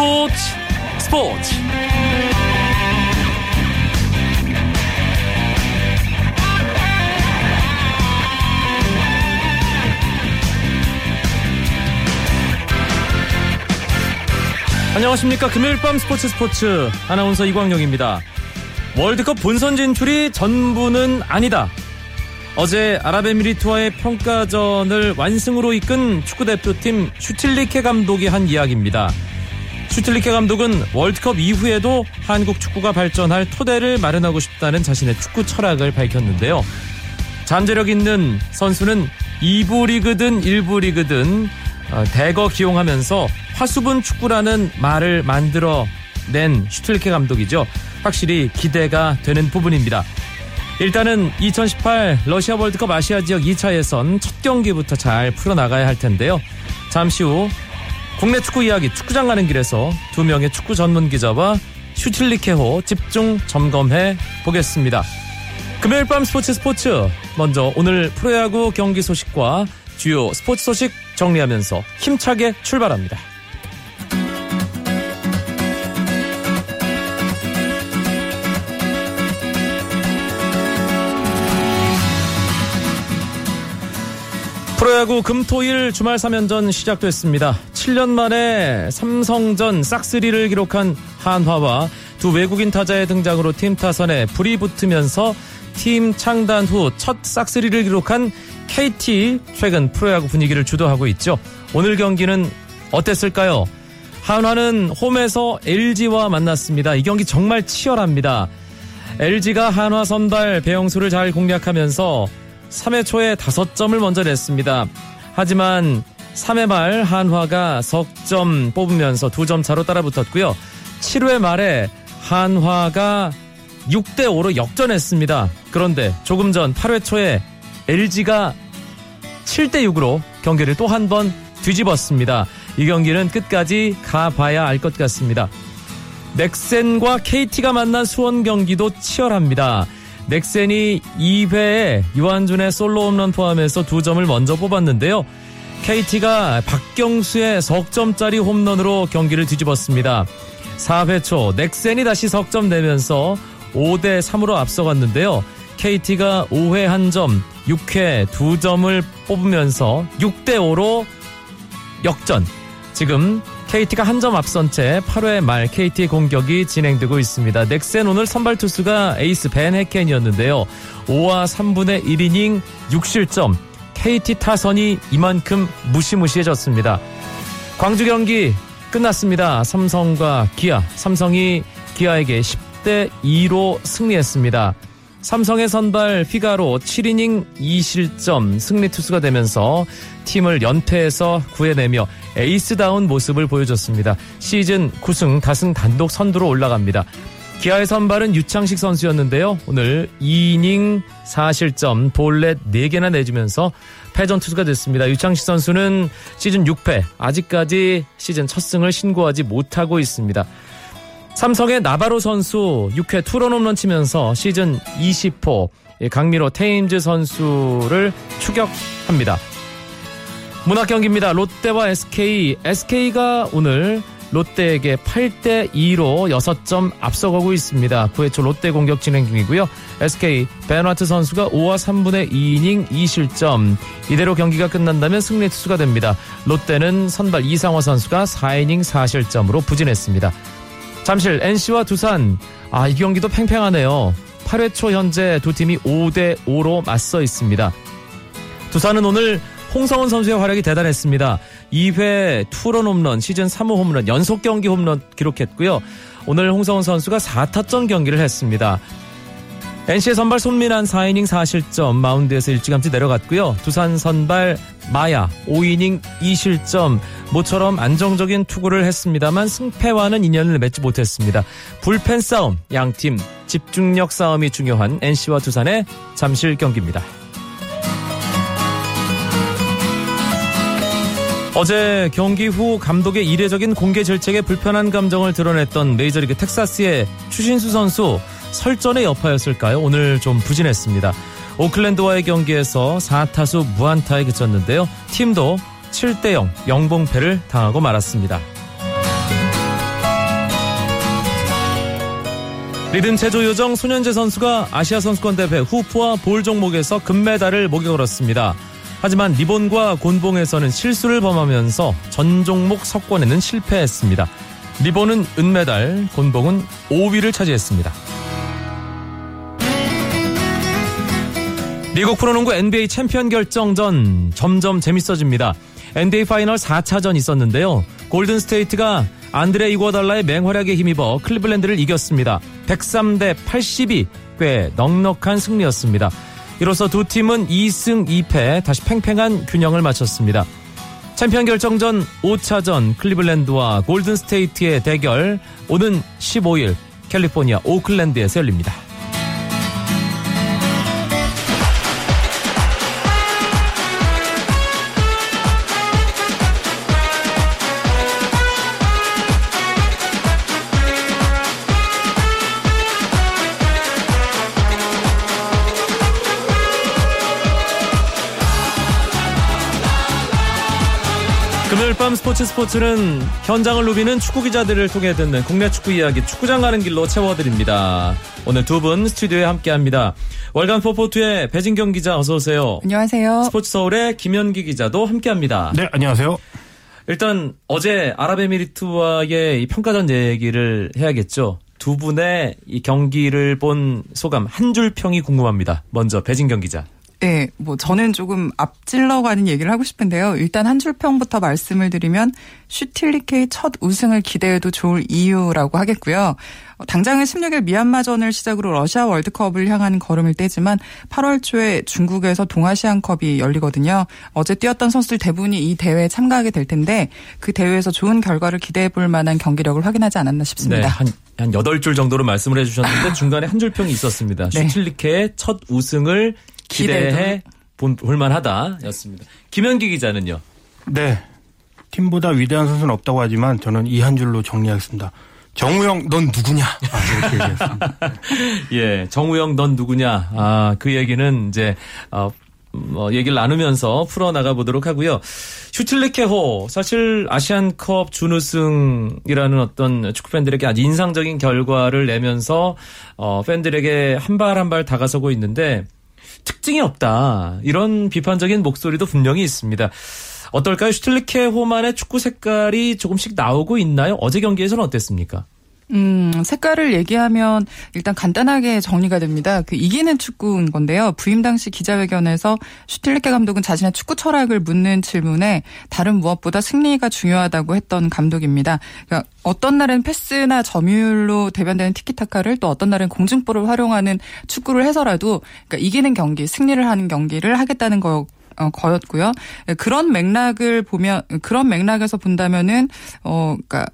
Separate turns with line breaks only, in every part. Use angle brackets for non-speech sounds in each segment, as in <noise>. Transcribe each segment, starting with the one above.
스포츠 스포츠. 안녕하십니까. 금요일 밤 스포츠 스포츠. 아나운서 이광용입니다. 월드컵 본선 진출이 전부는 아니다. 어제 아랍에미리트와의 평가전을 완승으로 이끈 축구대표팀 슈틸리케 감독이 한 이야기입니다. 슈틸리케 감독은 월드컵 이후에도 한국 축구가 발전할 토대를 마련하고 싶다는 자신의 축구 철학을 밝혔는데요. 잠재력 있는 선수는 2부 리그든 1부 리그든 어, 대거 기용하면서 화수분 축구라는 말을 만들어 낸 슈틸리케 감독이죠. 확실히 기대가 되는 부분입니다. 일단은 2018 러시아 월드컵 아시아 지역 2차 예선 첫 경기부터 잘 풀어나가야 할 텐데요. 잠시 후 국내 축구 이야기 축구장 가는 길에서 두 명의 축구 전문 기자와 슈틸리케호 집중 점검해 보겠습니다. 금요일 밤 스포츠 스포츠 먼저 오늘 프로야구 경기 소식과 주요 스포츠 소식 정리하면서 힘차게 출발합니다. 프로야구 금토일 주말 3연전 시작됐습니다. 7년 만에 삼성전 싹스리를 기록한 한화와 두 외국인 타자의 등장으로 팀 타선에 불이 붙으면서 팀 창단 후 첫 싹스리를 기록한 KT 최근 프로야구 분위기를 주도하고 있죠. 오늘 경기는 어땠을까요? 한화는 홈에서 LG와 만났습니다. 이 경기 정말 치열합니다. LG가 한화 선발 배영수를 잘 공략하면서 3회 초에 5점을 먼저 냈습니다. 하지만 3회 말 한화가 석점 뽑으면서 2점 차로 따라붙었고요. 7회 말에 한화가 6대 5로 역전했습니다. 그런데 조금 전 8회 초에 LG가 7대 6으로 경기를 또 한 번 뒤집었습니다. 이 경기는 끝까지 가봐야 알 것 같습니다. 넥센과 KT가 만난 수원 경기도 치열합니다. 넥센이 2회에 유한준의 솔로 홈런 포함해서 두 점을 먼저 뽑았는데요. KT가 박경수의 석점짜리 홈런으로 경기를 뒤집었습니다. 4회 초 넥센이 다시 석점 내면서 5대 3으로 앞서갔는데요. KT가 5회 1점, 6회 2점을 뽑으면서 6대 5로 역전. 지금 KT가 한 점 앞선 채 8회 말 KT의 공격이 진행되고 있습니다. 넥센 오늘 선발 투수가 에이스 벤 해켄이었는데요. 5와 3분의 1이닝 6실점. KT 타선이 이만큼 무시무시해졌습니다. 광주 경기 끝났습니다. 삼성과 기아. 삼성이 기아에게 10대 2로 승리했습니다. 삼성의 선발 피가로 7이닝 2실점 승리 투수가 되면서 팀을 연패에서 구해내며 에이스다운 모습을 보여줬습니다. 시즌 9승 다승 단독 선두로 올라갑니다. 기아의 선발은 유창식 선수였는데요. 오늘 2이닝 4실점 볼넷 4개나 내주면서 패전 투수가 됐습니다. 유창식 선수는 시즌 6패 아직까지 시즌 첫 승을 신고하지 못하고 있습니다. 삼성의 나바로 선수 6회 투런 홈런 치면서 시즌 20호 강미로 테임즈 선수를 추격합니다. 문학 경기입니다. 롯데와 SK. SK가 오늘 롯데에게 8대 2로 6점 앞서가고 있습니다. 9회 초 롯데 공격 진행 중이고요. SK 베너트 선수가 5와 3분의 2이닝 2실점. 이대로 경기가 끝난다면 승리 투수가 됩니다. 롯데는 선발 이상호 선수가 4이닝 4실점으로 부진했습니다. 잠실 NC와 두산 아 이 경기도 팽팽하네요. 8회 초 현재 두 팀이 5대 5로 맞서 있습니다. 두산은 오늘 홍성훈 선수의 활약이 대단했습니다. 2회 투런 홈런, 시즌 3호 홈런, 연속 경기 홈런 기록했고요. 오늘 홍성훈 선수가 4타점 경기를 했습니다. NC의 선발 손민환 4이닝 4실점 마운드에서 일찌감치 내려갔고요. 두산 선발 마야 5이닝 2실점 모처럼 안정적인 투구를 했습니다만 승패와는 인연을 맺지 못했습니다. 불펜 싸움 양팀 집중력 싸움이 중요한 NC와 두산의 잠실 경기입니다. 어제 경기 후 감독의 이례적인 공개 질책에 불편한 감정을 드러냈던 메이저리그 텍사스의 추신수 선수 설전의 여파였을까요? 오늘 좀 부진했습니다. 오클랜드와의 경기에서 4타수 무안타에 그쳤는데요. 팀도 7대0 영봉패를 당하고 말았습니다. 리듬 체조 요정 손연재 선수가 아시아 선수권 대회 후프와 볼 종목에서 금메달을 목에 걸었습니다. 하지만 리본과 곤봉에서는 실수를 범하면서 전 종목 석권에는 실패했습니다. 리본은 은메달, 곤봉은 5위를 차지했습니다. 미국 프로농구 NBA 챔피언 결정전 점점 재밌어집니다. NBA 파이널 4차전 있었는데요. 골든 스테이트가 안드레 이궈달라의 맹활약에 힘입어 클리블랜드를 이겼습니다. 103대 82, 꽤 넉넉한 승리였습니다. 이로써 두 팀은 2승 2패 다시 팽팽한 균형을 맞췄습니다. 챔피언 결정전 5차전 클리블랜드와 골든 스테이트의 대결 오는 15일 캘리포니아 오클랜드에서 열립니다. 스포츠 스포츠는 현장을 누비는 축구 기자들을 통해 듣는 국내 축구 이야기 축구장 가는 길로 채워드립니다. 오늘 두 분 스튜디오에 함께합니다. 월간 포포투의 배진경 기자 어서 오세요.
안녕하세요.
스포츠 서울의 김현기 기자도 함께합니다.
네, 안녕하세요.
일단 어제 아랍에미리트와의 평가전 얘기를 해야겠죠. 두 분의 이 경기를 본 소감 한 줄 평이 궁금합니다. 먼저 배진경 기자.
네, 뭐 저는 조금 앞질러 가는 얘기를 하고 싶은데요. 일단 한 줄 평부터 말씀을 드리면 슈틸리케의 첫 우승을 기대해도 좋을 이유라고 하겠고요. 어, 당장은 16일 미얀마전을 시작으로 러시아 월드컵을 향하는 걸음을 떼지만 8월 초에 중국에서 동아시안컵이 열리거든요. 어제 뛰었던 선수들 대부분이 이 대회에 참가하게 될 텐데 그 대회에서 좋은 결과를 기대해 볼 만한 경기력을 확인하지 않았나 싶습니다.
네, 한, 한 8줄 정도로 말씀을 해주셨는데 중간에 한 줄 평이 있었습니다.
네.
슈틸리케의 첫 우승을 기대해 본, 볼만하다 였습니다. 김현기 기자는요.
네. 팀보다 위대한 선수는 없다고 하지만 저는 이 한 줄로 정리하겠습니다. 정우영, 넌 누구냐? 아, 이렇게 얘기했습니다. <laughs>
예, 정우영 넌 누구냐? 아, 그 얘기는 이제 어, 뭐 얘기를 나누면서 풀어 나가 보도록 하고요. 슈틸리케호 사실 아시안컵 준우승이라는 어떤 축구 팬들에게 아주 인상적인 결과를 내면서 어, 팬들에게 한 발 한 발 다가서고 있는데 특징이 없다. 이런 비판적인 목소리도 분명히 있습니다. 어떨까요? 슈틸리케 호만의 축구 색깔이 조금씩 나오고 있나요? 어제 경기에서는 어땠습니까?
음, 색깔을 얘기하면 일단 간단하게 정리가 됩니다. 그 이기는 축구인 건데요. 부임 당시 기자회견에서 슈틸리케 감독은 자신의 축구 철학을 묻는 질문에 다른 무엇보다 승리가 중요하다고 했던 감독입니다. 그러니까 어떤 날은 패스나 점유율로 대변되는 티키타카를 또 어떤 날은 공중볼을 활용하는 축구를 해서라도 그러니까 이기는 경기, 승리를 하는 경기를 하겠다는 거 어, 거였고요. 그런 맥락을 보면 그런 맥락에서 본다면은 어 그러니까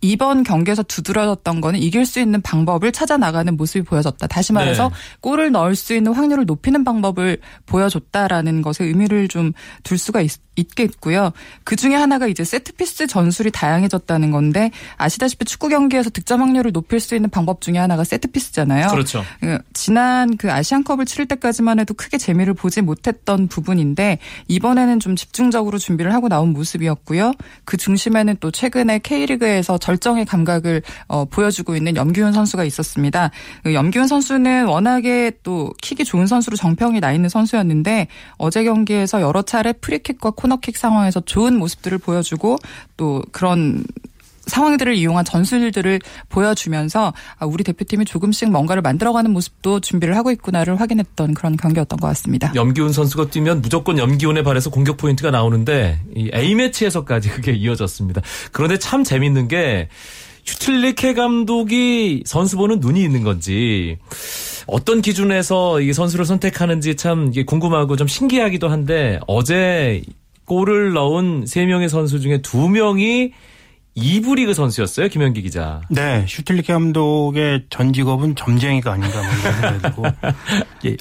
이번 경기에서 두드러졌던 거는 이길 수 있는 방법을 찾아 나가는 모습이 보여졌다. 다시 말해서
네.
골을 넣을 수 있는 확률을 높이는 방법을 보여줬다라는 것에 의미를 좀 둘 수가 있, 있겠고요. 그 중에 하나가 이제 세트피스 전술이 다양해졌다는 건데 아시다시피 축구 경기에서 득점 확률을 높일 수 있는 방법 중에 하나가 세트피스잖아요.
그렇죠.
그 지난 그 아시안컵을 치를 때까지만 해도 크게 재미를 보지 못했던 부분인데 이번에는 좀 집중적으로 준비를 하고 나온 모습이었고요. 그 중심에는 또 최근에 K리그에서 절정의 감각을 어, 보여주고 있는 염기훈 선수가 있었습니다. 그 염기훈 선수는 워낙에 또 킥이 좋은 선수로 정평이 나 있는 선수였는데 어제 경기에서 여러 차례 프리킥과 코너킥 상황에서 좋은 모습들을 보여주고 또 그런 상황들을 이용한 전술들을 보여주면서 아, 우리 대표팀이 조금씩 뭔가를 만들어가는 모습도 준비를 하고 있구나를 확인했던 그런 경기였던 것 같습니다.
염기훈 선수가 뛰면 무조건 염기훈의 발에서 공격 포인트가 나오는데 이 A 매치에서까지 그게 이어졌습니다. 그런데 참 재밌는 게 슈틸리케 감독이 선수 보는 눈이 있는 건지 어떤 기준에서 이 선수를 선택하는지 참 궁금하고 좀 신기하기도 한데 어제 골을 넣은 세 명의 선수 중에 두 명이 이부 리그 선수였어요, 김현기 기자.
네, 슈틸리케 감독의 전 직업은 점쟁이가 아닌가 뭐 생각이 들고 <laughs> 예,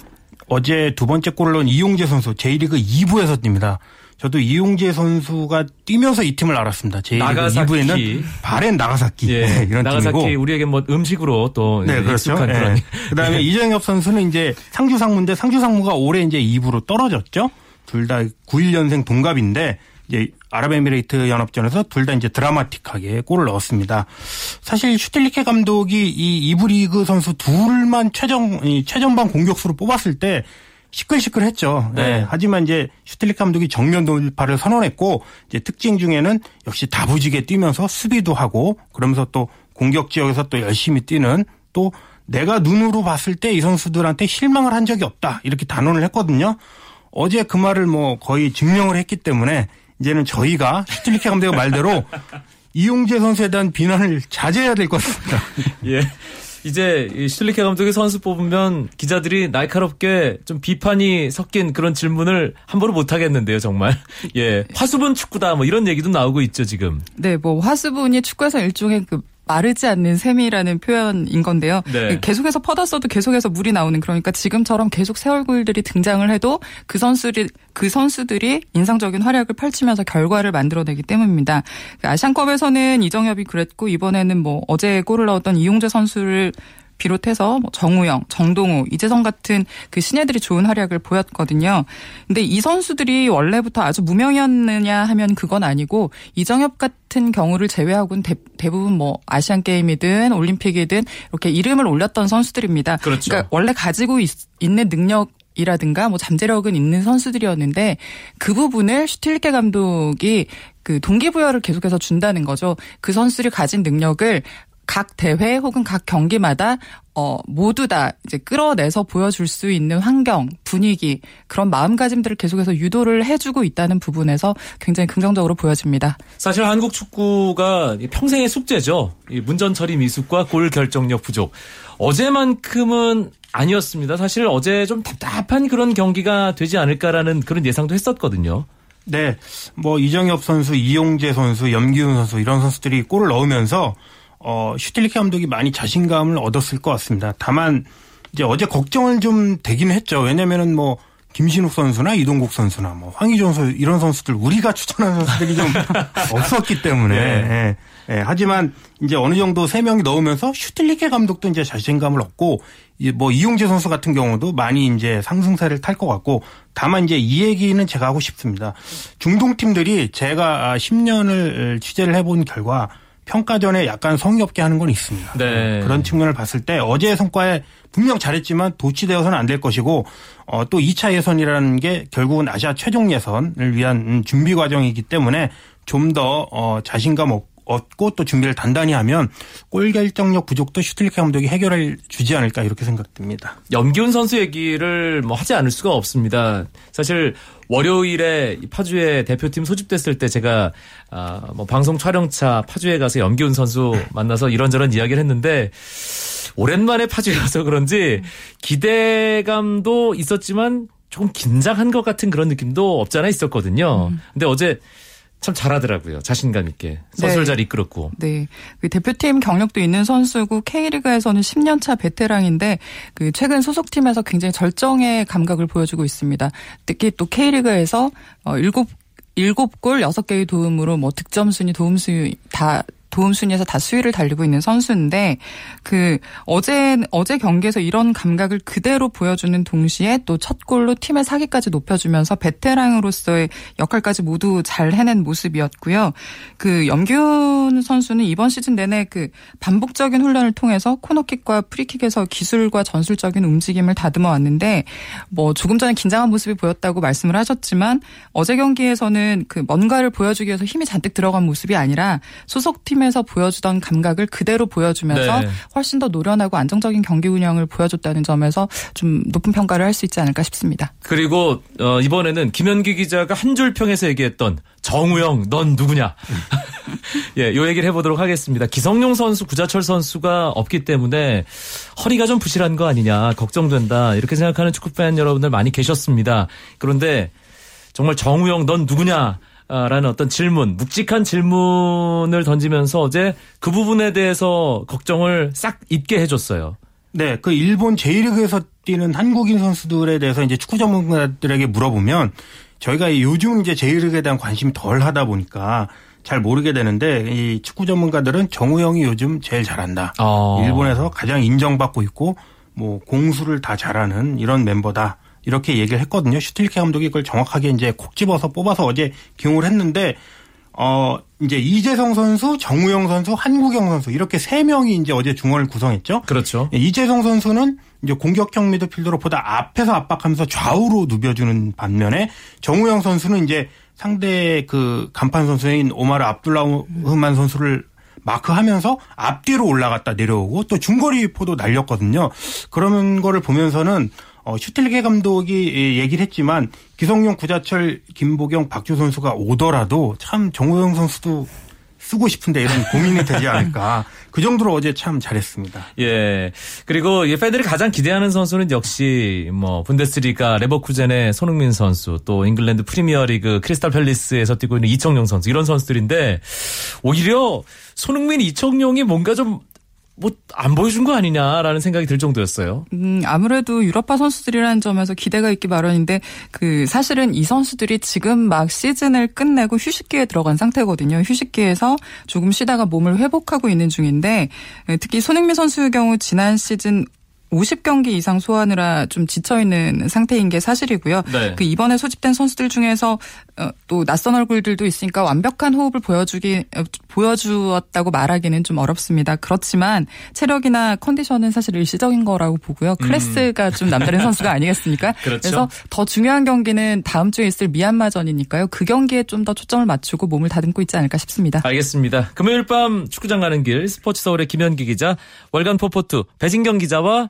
어제 두 번째 골을 넣은 이용재 선수 J리그 2부에서 뜁니다. 저도 이용재 선수가 뛰면서 이 팀을 알았습니다. J리그
나가사키.
2부에는 바렌 나가사키
예,
네, 이런
나가사키
팀이고
우리에게 뭐 음식으로 또
네, 그렇죠.
익숙한 그런
예. 그다음에 <laughs> 이정협 선수는 이제 상주 상무인데 상주 상무가 올해 이제 2부로 떨어졌죠. 둘 다 91년생 동갑인데 이제 아랍에미레이트 연합전에서 둘 다 이제 드라마틱하게 골을 넣었습니다. 사실 슈틸리케 감독이 이 2부 리그 선수 둘만 최정 최전방 공격수로 뽑았을 때 시끌시끌했죠. 네. 네. 하지만 이제 슈틸리케 감독이 정면 돌파를 선언했고 이제 특징 중에는 역시 다부지게 뛰면서 수비도 하고 그러면서 또 공격 지역에서 또 열심히 뛰는 또 내가 눈으로 봤을 때 이 선수들한테 실망을 한 적이 없다 이렇게 단언을 했거든요. 어제 그 말을 뭐 거의 증명을 했기 때문에 이제는 저희가 슈틸리케 감독의 말대로 <laughs> 이용재 선수에 대한 비난을 자제해야 될 것 같습니다. <laughs>
예. 이제 슈틸리케 감독의 선수 뽑으면 기자들이 날카롭게 좀 비판이 섞인 그런 질문을 함부로 못 하겠는데요, 정말. <laughs> 예. 화수분 축구다 뭐 이런 얘기도 나오고 있죠, 지금.
네, 뭐 화수분이 축구에서 일종의 그 마르지 않는 셈이라는 표현인 건데요. 네. 계속해서 퍼다 써도 계속해서 물이 나오는 그러니까 지금처럼 계속 새 얼굴들이 등장을 해도 그 선수들이 그 선수들이 인상적인 활약을 펼치면서 결과를 만들어내기 때문입니다. 그 아시안컵에서는 이정엽이 그랬고 이번에는 뭐 어제 골을 넣었던 이용재 선수를 비롯해서 뭐 정우영, 정동우, 이재성 같은 그 신예들이 좋은 활약을 보였거든요. 근데 이 선수들이 원래부터 아주 무명이었느냐 하면 그건 아니고 이정엽 같은 경우를 제외하고는 대, 부분뭐 아시안 게임이든 올림픽이든 이렇게 이름을 올렸던 선수들입니다.
그렇죠.
그러니까 원래 가지고 있, 있는 능력 이라든가 뭐 잠재력은 있는 선수들이었는데 그 부분을 슈틸리케 감독이 그 동기부여를 계속해서 준다는 거죠. 그 선수들이 가진 능력을 각 대회 혹은 각 경기마다 어 모두 다 이제 끌어내서 보여줄 수 있는 환경, 분위기 그런 마음가짐들을 계속해서 유도를 해주고 있다는 부분에서 굉장히 긍정적으로 보여집니다.
사실 한국 축구가 평생의 숙제죠. 문전 처리 미숙과 골 결정력 부족. 어제만큼은 아니었습니다. 사실 어제 좀 답답한 그런 경기가 되지 않을까라는 그런 예상도 했었거든요.
네, 뭐 이정엽 선수, 이용재 선수, 염기훈 선수 이런 선수들이 골을 넣으면서 어, 슈틸리케 감독이 많이 자신감을 얻었을 것 같습니다. 다만 이제 어제 걱정을 좀 되긴 했죠. 왜냐면은 뭐 김신욱 선수나 이동국 선수나 뭐 황희종 선수 이런 선수들 우리가 추천한 선수들이 좀 <laughs> 없었기 때문에 네. 예. 예. 하지만 이제 어느 정도 세 명이 넣으면서 슈틸리케 감독도 이제 자신감을 얻고 뭐 이용재 선수 같은 경우도 많이 이제 상승세를 탈 것 같고 다만 이제 이 얘기는 제가 하고 싶습니다. 중동 팀들이 제가 10년을 취재를 해본 결과 평가전에 약간 성의 없게 하는 건 있습니다. 네. 그런 측면을 봤을 때 어제의 성과에 분명 잘했지만 도취되어서는 안 될 것이고 어, 또 2차 예선이라는 게 결국은 아시아 최종 예선을 위한 준비 과정이기 때문에 좀더 어, 자신감 얻고 또 준비를 단단히 하면 골 결정력 부족도 슈틸리케 감독이 해결해 주지 않을까 이렇게 생각됩니다.
염기훈 선수 얘기를 뭐 하지 않을 수가 없습니다. 사실 월요일에 파주에 대표팀 소집됐을 때 제가 아뭐 방송 촬영차 파주에 가서 염기훈 선수 만나서 이런저런 이야기를 했는데 오랜만에 파주에 가서 그런지 기대감도 있었지만 조금 긴장한 것 같은 그런 느낌도 없잖아 있었거든요. 음. 근데 어제 참 잘하더라고요. 자신감 있게 선수를 네. 잘 이끌었고.
네. 그 대표팀 경력도 있는 선수고 K리그에서는 10년 차 베테랑인데 그 최근 소속팀에서 굉장히 절정의 감각을 보여주고 있습니다. 특히 또 K리그에서 어 7, 7골 6개의 도움으로 뭐 득점 순위, 도움 순위 다 도움 순위에서 다 수위를 달리고 있는 선수인데 그 어제 어제 경기에서 이런 감각을 그대로 보여주는 동시에 또 첫 골로 팀의 사기까지 높여주면서 베테랑으로서의 역할까지 모두 잘 해낸 모습이었고요. 그 염균 선수는 이번 시즌 내내 그 반복적인 훈련을 통해서 코너킥과 프리킥에서 기술과 전술적인 움직임을 다듬어 왔는데 뭐 조금 전에 긴장한 모습이 보였다고 말씀을 하셨지만 어제 경기에서는 그 뭔가를 보여주기 위해서 힘이 잔뜩 들어간 모습이 아니라 소속팀 팀에서 보여주던 감각을 그대로 보여주면서 네. 훨씬 더 노련하고 안정적인 경기 운영을 보여줬다는 점에서 좀 높은 평가를 할 수 있지 않을까 싶습니다.
그리고 어, 이번에는 김현기 기자가 한 줄 평에서 얘기했던 정우영 넌 누구냐? <laughs> 예, 요 얘기를 해보도록 하겠습니다. 기성용 선수, 구자철 선수가 없기 때문에 허리가 좀 부실한 거 아니냐 걱정된다 이렇게 생각하는 축구 팬 여러분들 많이 계셨습니다. 그런데 정말 정우영 넌 누구냐? 라는 어떤 질문, 묵직한 질문을 던지면서 어제 그 부분에 대해서 걱정을 싹 잊게 해줬어요.
네, 그 일본 제1리그에서 뛰는 한국인 선수들에 대해서 이제 축구 전문가들에게 물어보면 저희가 요즘 이제 제1리그에 대한 관심이 덜 하다 보니까 잘 모르게 되는데 이 축구 전문가들은 정우영이 요즘 제일 잘한다. 어. 일본에서 가장 인정받고 있고 뭐 공수를 다 잘하는 이런 멤버다. 이렇게 얘기를 했거든요. 슈틸케 감독이 그걸 정확하게 이제 콕 집어서 뽑아서 어제 기용을 했는데 어 이제 이재성 선수, 정우영 선수, 한국영 선수 이렇게 세 명이 이제 어제 중원을 구성했죠.
그렇죠.
예, 이재성 선수는 이제 공격형 미드필더로 보다 앞에서 압박하면서 좌우로 누벼주는 반면에 정우영 선수는 이제 상대 그 간판 선수인 오마르 압둘라흐만 선수를 마크하면서 앞뒤로 올라갔다 내려오고 또 중거리 포도 날렸거든요. 그런 거를 보면서는 어, 슈틸게 감독이 얘기를 했지만 기성용, 구자철, 김보경, 박주 선수가 오더라도 참 정우영 선수도 쓰고 싶은데 이런 고민이 되지 않을까. <laughs> 그 정도로 어제 참 잘했습니다.
예. 그리고 팬들이 가장 기대하는 선수는 역시 뭐 분데스리가 레버쿠젠의 손흥민 선수, 또 잉글랜드 프리미어리그 크리스탈 팰리스에서 뛰고 있는 이청용 선수 이런 선수들인데 오히려 손흥민, 이청용이 뭔가 좀 뭐 안 보여준 거 아니냐라는 생각이 들 정도였어요.
음, 아무래도 유럽파 선수들이라는 점에서 기대가 있기 마련인데 그 사실은 이 선수들이 지금 막 시즌을 끝내고 휴식기에 들어간 상태거든요. 휴식기에서 조금 쉬다가 몸을 회복하고 있는 중인데 특히 손흥민 선수의 경우 지난 시즌 50경기 이상 소화하느라 좀 지쳐 있는 상태인 게 사실이고요. 네. 그 이번에 소집된 선수들 중에서 어, 또 낯선 얼굴들도 있으니까 완벽한 호흡을 보여주기 어, 보여주었다고 말하기는 좀 어렵습니다. 그렇지만 체력이나 컨디션은 사실 일시적인 거라고 보고요. 음. 클래스가 음. 좀 남다른 선수가 아니겠습니까? <laughs>
그렇죠.
그래서 더 중요한 경기는 다음 주에 있을 미얀마전이니까요. 그 경기에 좀 더 초점을 맞추고 몸을 다듬고 있지 않을까 싶습니다.
알겠습니다. 금요일 밤 축구장 가는 길 스포츠 서울의 김현기 기자, 월간 포포트 배진경 기자와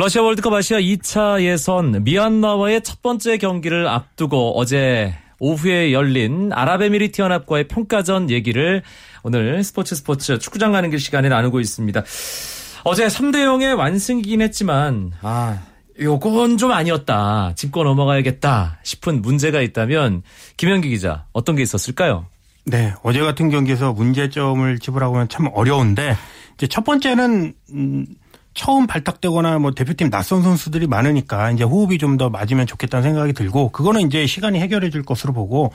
러시아 월드컵 아시아 2차 예선 미얀마와의 첫 번째 경기를 앞두고 어제 오후에 열린 아랍에미리트 연합과의 평가전 얘기를 오늘 스포츠 스포츠 축구장 가는 길 시간에 나누고 있습니다. 어제 3대 0의 완승이긴 했지만 아 요건 좀 아니었다. 짚고 넘어가야겠다 싶은 문제가 있다면 김현기 기자 어떤 게 있었을까요?
네, 어제 같은 경기에서 문제점을 짚으라고 하면 참 어려운데 이제 첫 번째는 음 처음 발탁되거나 뭐 대표팀 낯선 선수들이 많으니까 이제 호흡이 좀 더 맞으면 좋겠다는 생각이 들고 그거는 이제 시간이 해결해 줄 것으로 보고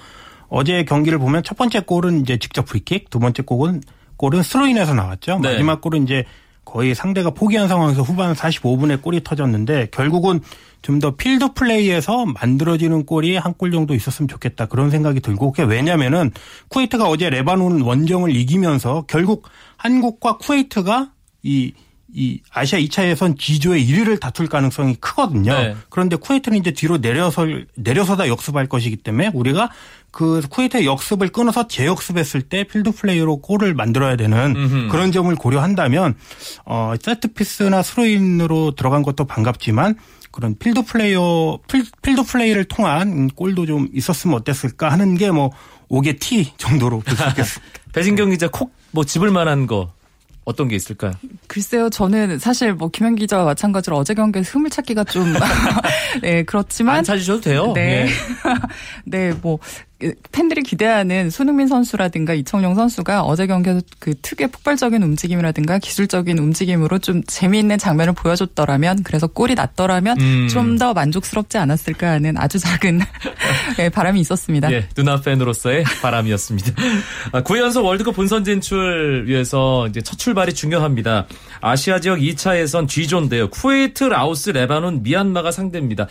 어제 경기를 보면 첫 번째 골은 이제 직접 프리킥, 두 번째 골은 골은 스로인에서 나왔죠. 네. 마지막 골은 이제 거의 상대가 포기한 상황에서 후반 45분에 골이 터졌는데 결국은 좀 더 필드 플레이에서 만들어지는 골이 한 골 정도 있었으면 좋겠다 그런 생각이 들고 그게 왜냐면은 쿠웨이트가 어제 레바논 원정을 이기면서 결국 한국과 쿠웨이트가 이 이 아시아 2차 예선 G조의 1위를 다툴 가능성이 크거든요. 네. 그런데 쿠웨이트는 이제 뒤로 내려서 내려서다 역습할 것이기 때문에 우리가 그 쿠웨이트의 역습을 끊어서 재역습했을 때 필드 플레이로 골을 만들어야 되는 음흠. 그런 점을 고려한다면 어 세트 피스나 스로인으로 들어간 것도 반갑지만 그런 필드 플레이어 필드 플레이를 통한 골도 좀 있었으면 어땠을까 하는 게 뭐 옥에 티 정도로 볼 수 있겠습니다. <laughs>
배진경 기자 콕 뭐 집을 만한 거 어떤 게 있을까요?
글쎄요, 저는 사실 뭐 김현 기자와 마찬가지로 어제 경기에서 흠을 찾기가 좀 <laughs> <laughs> 네, 그렇지만
안 찾으셔도 돼요.
네, <laughs> 네, 뭐 팬들이 기대하는 손흥민 선수라든가 이청용 선수가 어제 경기에서 그 특유의 폭발적인 움직임이라든가 기술적인 움직임으로 좀 재미있는 장면을 보여줬더라면 그래서 골이 났더라면 음. 좀더 만족스럽지 않았을까 하는 아주 작은 네, <laughs> 바람이 있었습니다.
예, 누나 팬으로서의 바람이었습니다. 아, 9연속 월드컵 본선 진출 위해서 이제 첫 출발이 중요합니다. 아시아 지역 2차 예선 G조인데요. 쿠웨이트, 라오스, 레바논, 미얀마가 상대입니다.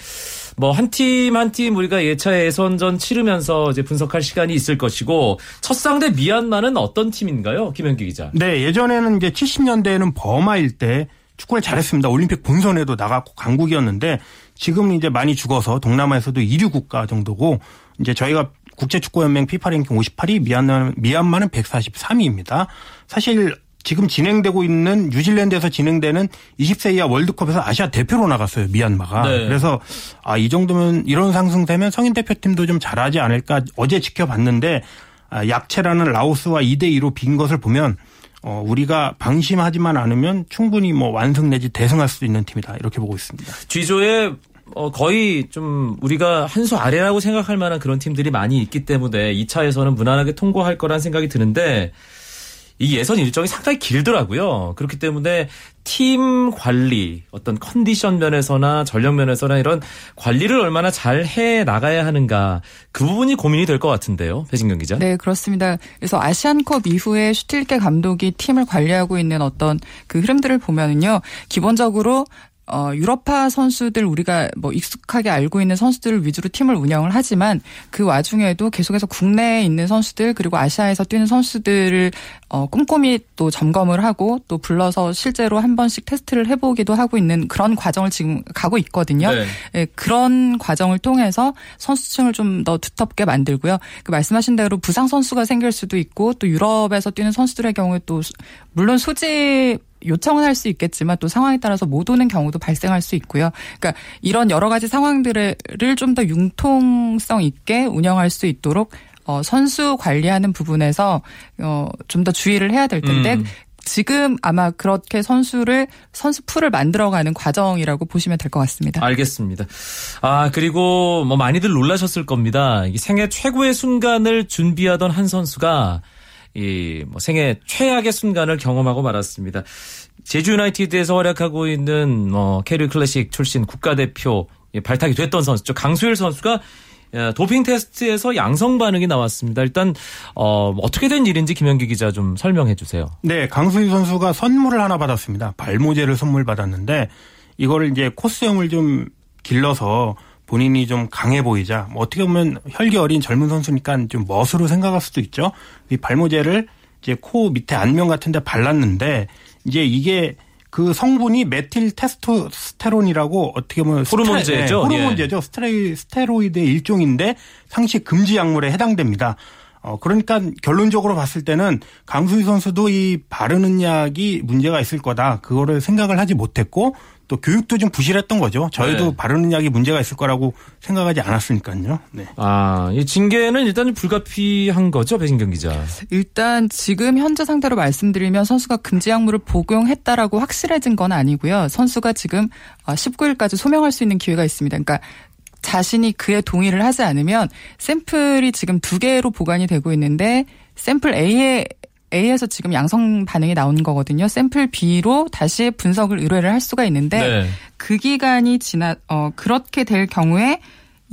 뭐 한 팀 한 팀 우리가 예차 예선전 치르면서 이제 분석할 시간이 있을 것이고 첫 상대 미얀마는 어떤 팀인가요, 김현기 기자?
네, 예전에는 이제 70년대에는 버마일 때 축구를 잘했습니다. 올림픽 본선에도 나갔고 강국이었는데 지금 이제 많이 죽어서 동남아에서도 1위 국가 정도고 이제 저희가 국제축구연맹 피파 랭킹 58위, 미얀마, 미얀마는 143위입니다. 사실 지금 진행되고 있는 뉴질랜드에서 진행되는 20세 이하 월드컵에서 아시아 대표로 나갔어요 미얀마가. 네. 그래서 아 이 정도면 이런 상승되면 성인 대표팀도 좀 잘하지 않을까 어제 지켜봤는데 아, 약체라는 라오스와 2대 2로 빈 것을 보면 어, 우리가 방심하지만 않으면 충분히 뭐 완승 내지 대승할 수 있는 팀이다 이렇게 보고 있습니다.
G조에 어, 거의 좀 우리가 한 수 아래라고 생각할 만한 그런 팀들이 많이 있기 때문에 2차에서는 무난하게 통과할 거란 생각이 드는데 이 예선 일정이 상당히 길더라고요. 그렇기 때문에 팀 관리, 어떤 컨디션 면에서나 전력 면에서나 이런 관리를 얼마나 잘 해 나가야 하는가 그 부분이 고민이 될 것 같은데요. 배진경 기자.
네, 그렇습니다. 그래서 아시안컵 이후에 슈틸케 감독이 팀을 관리하고 있는 어떤 그 흐름들을 보면은요. 기본적으로 어, 유럽파 선수들 우리가 뭐 익숙하게 알고 있는 선수들을 위주로 팀을 운영을 하지만 그 와중에도 계속해서 국내에 있는 선수들 그리고 아시아에서 뛰는 선수들을 어, 꼼꼼히 또 점검을 하고 또 불러서 실제로 한 번씩 테스트를 해보기도 하고 있는 그런 과정을 지금 가고 있거든요. 네. 예, 그런 과정을 통해서 선수층을 좀 더 두텁게 만들고요. 그 말씀하신 대로 부상 선수가 생길 수도 있고 또 유럽에서 뛰는 선수들의 경우에 또 물론 소집 요청은 할 수 있겠지만 또 상황에 따라서 못 오는 경우도 발생할 수 있고요. 그러니까 이런 여러 가지 상황들을 좀 더 융통성 있게 운영할 수 있도록 어, 선수 관리하는 부분에서 어, 좀 더 주의를 해야 될 텐데 음. 지금 아마 그렇게 선수를 선수 풀을 만들어가는 과정이라고 보시면 될 것 같습니다.
알겠습니다. 아 그리고 뭐 많이들 놀라셨을 겁니다. 생애 최고의 순간을 준비하던 한 선수가 이 뭐 생애 최악의 순간을 경험하고 말았습니다. 제주 유나이티드에서 활약하고 있는 뭐 K리그 클래식 출신 국가대표 발탁이 됐던 선수죠. 강수일 선수가 도핑 테스트에서 양성 반응이 나왔습니다. 일단 어, 어떻게 된 일인지 김현기 기자 좀 설명해 주세요.
네, 강수일 선수가 선물을 하나 받았습니다. 발모제를 선물 받았는데 이거를 이제 콧수염을 좀 길러서 본인이 좀 강해 보이자 뭐 어떻게 보면 혈기 어린 젊은 선수니까 좀 멋으로 생각할 수도 있죠. 이 발모제를 이제 코 밑에 안면 같은데 발랐는데 이제 이게 그 성분이 메틸 테스토스테론이라고 어떻게 보면
호르몬제죠.
스테, 네, 호르몬제죠. 예. 스테레, 스테로이드의 일종인데 상시 금지 약물에 해당됩니다. 어, 그러니까 결론적으로 봤을 때는 강수희 선수도 이 바르는 약이 문제가 있을 거다. 그거를 생각을 하지 못했고 또 교육도 좀 부실했던 거죠. 저희도 네. 바르는 약이 문제가 있을 거라고 생각하지 않았으니까요. 네.
아, 이 징계는 일단 불가피한 거죠, 배진경 기자.
일단 지금 현재 상태로 말씀드리면 선수가 금지 약물을 복용했다라고 확실해진 건 아니고요. 선수가 지금 19일까지 어, 소명할 수 있는 기회가 있습니다. 그러니까 자신이 그에 동의를 하지 않으면 샘플이 지금 두 개로 보관이 되고 있는데 샘플 A에 A에서 지금 양성 반응이 나온 거거든요. 샘플 B로 다시 분석을 의뢰를 할 수가 있는데 네. 그 기간이 지나 어 그렇게 될 경우에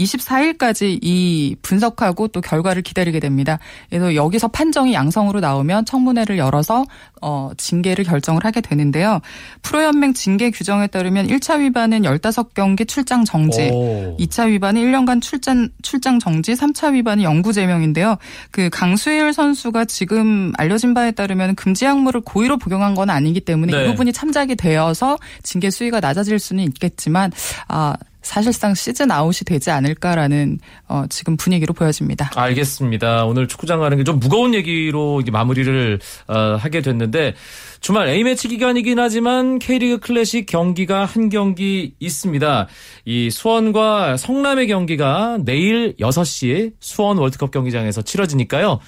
24일까지 이 분석하고 또 결과를 기다리게 됩니다. 그래서 여기서 판정이 양성으로 나오면 청문회를 열어서 어 징계를 결정을 하게 되는데요. 프로연맹 징계 규정에 따르면 1차 위반은 15경기 출장 정지, 오. 2차 위반은 1년간 출장 출장 정지, 3차 위반은 영구 제명인데요. 그 강수일 선수가 지금 알려진 바에 따르면 금지 약물을 고의로 복용한 건 아니기 때문에 네. 이 부분이 참작이 되어서 징계 수위가 낮아질 수는 있겠지만 아 사실상 시즌 아웃이 되지 않을까라는 어, 지금 분위기로 보여집니다.
알겠습니다. 오늘 축구장 가는 게 좀 무거운 얘기로 마무리를 어, 하게 됐는데 주말 A매치 기간이긴 하지만 K리그 클래식 경기가 한 경기 있습니다. 이 수원과 성남의 경기가 내일 6시 수원 월드컵 경기장에서 치러지니까요.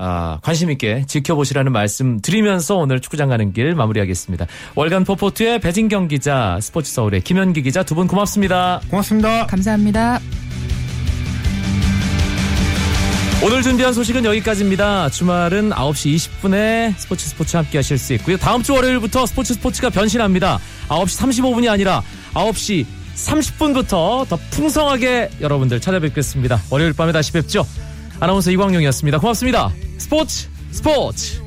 아, 관심 있게 지켜보시라는 말씀 드리면서 오늘 축구장 가는 길 마무리하겠습니다. 월간 포포트의 배진경 기자, 스포츠 서울의 김현기 기자 두 분 고맙습니다.
고맙습니다.
감사합니다.
오늘 준비한 소식은 여기까지입니다. 주말은 9시 20분에 스포츠 스포츠 함께 하실 수 있고요. 다음 주 월요일부터 스포츠 스포츠가 변신합니다. 9시 35분이 아니라 9시 30분부터 더 풍성하게 여러분들 찾아뵙겠습니다. 월요일 밤에 다시 뵙죠. 아나운서 이광용이었습니다. 고맙습니다. 스포츠 스포츠.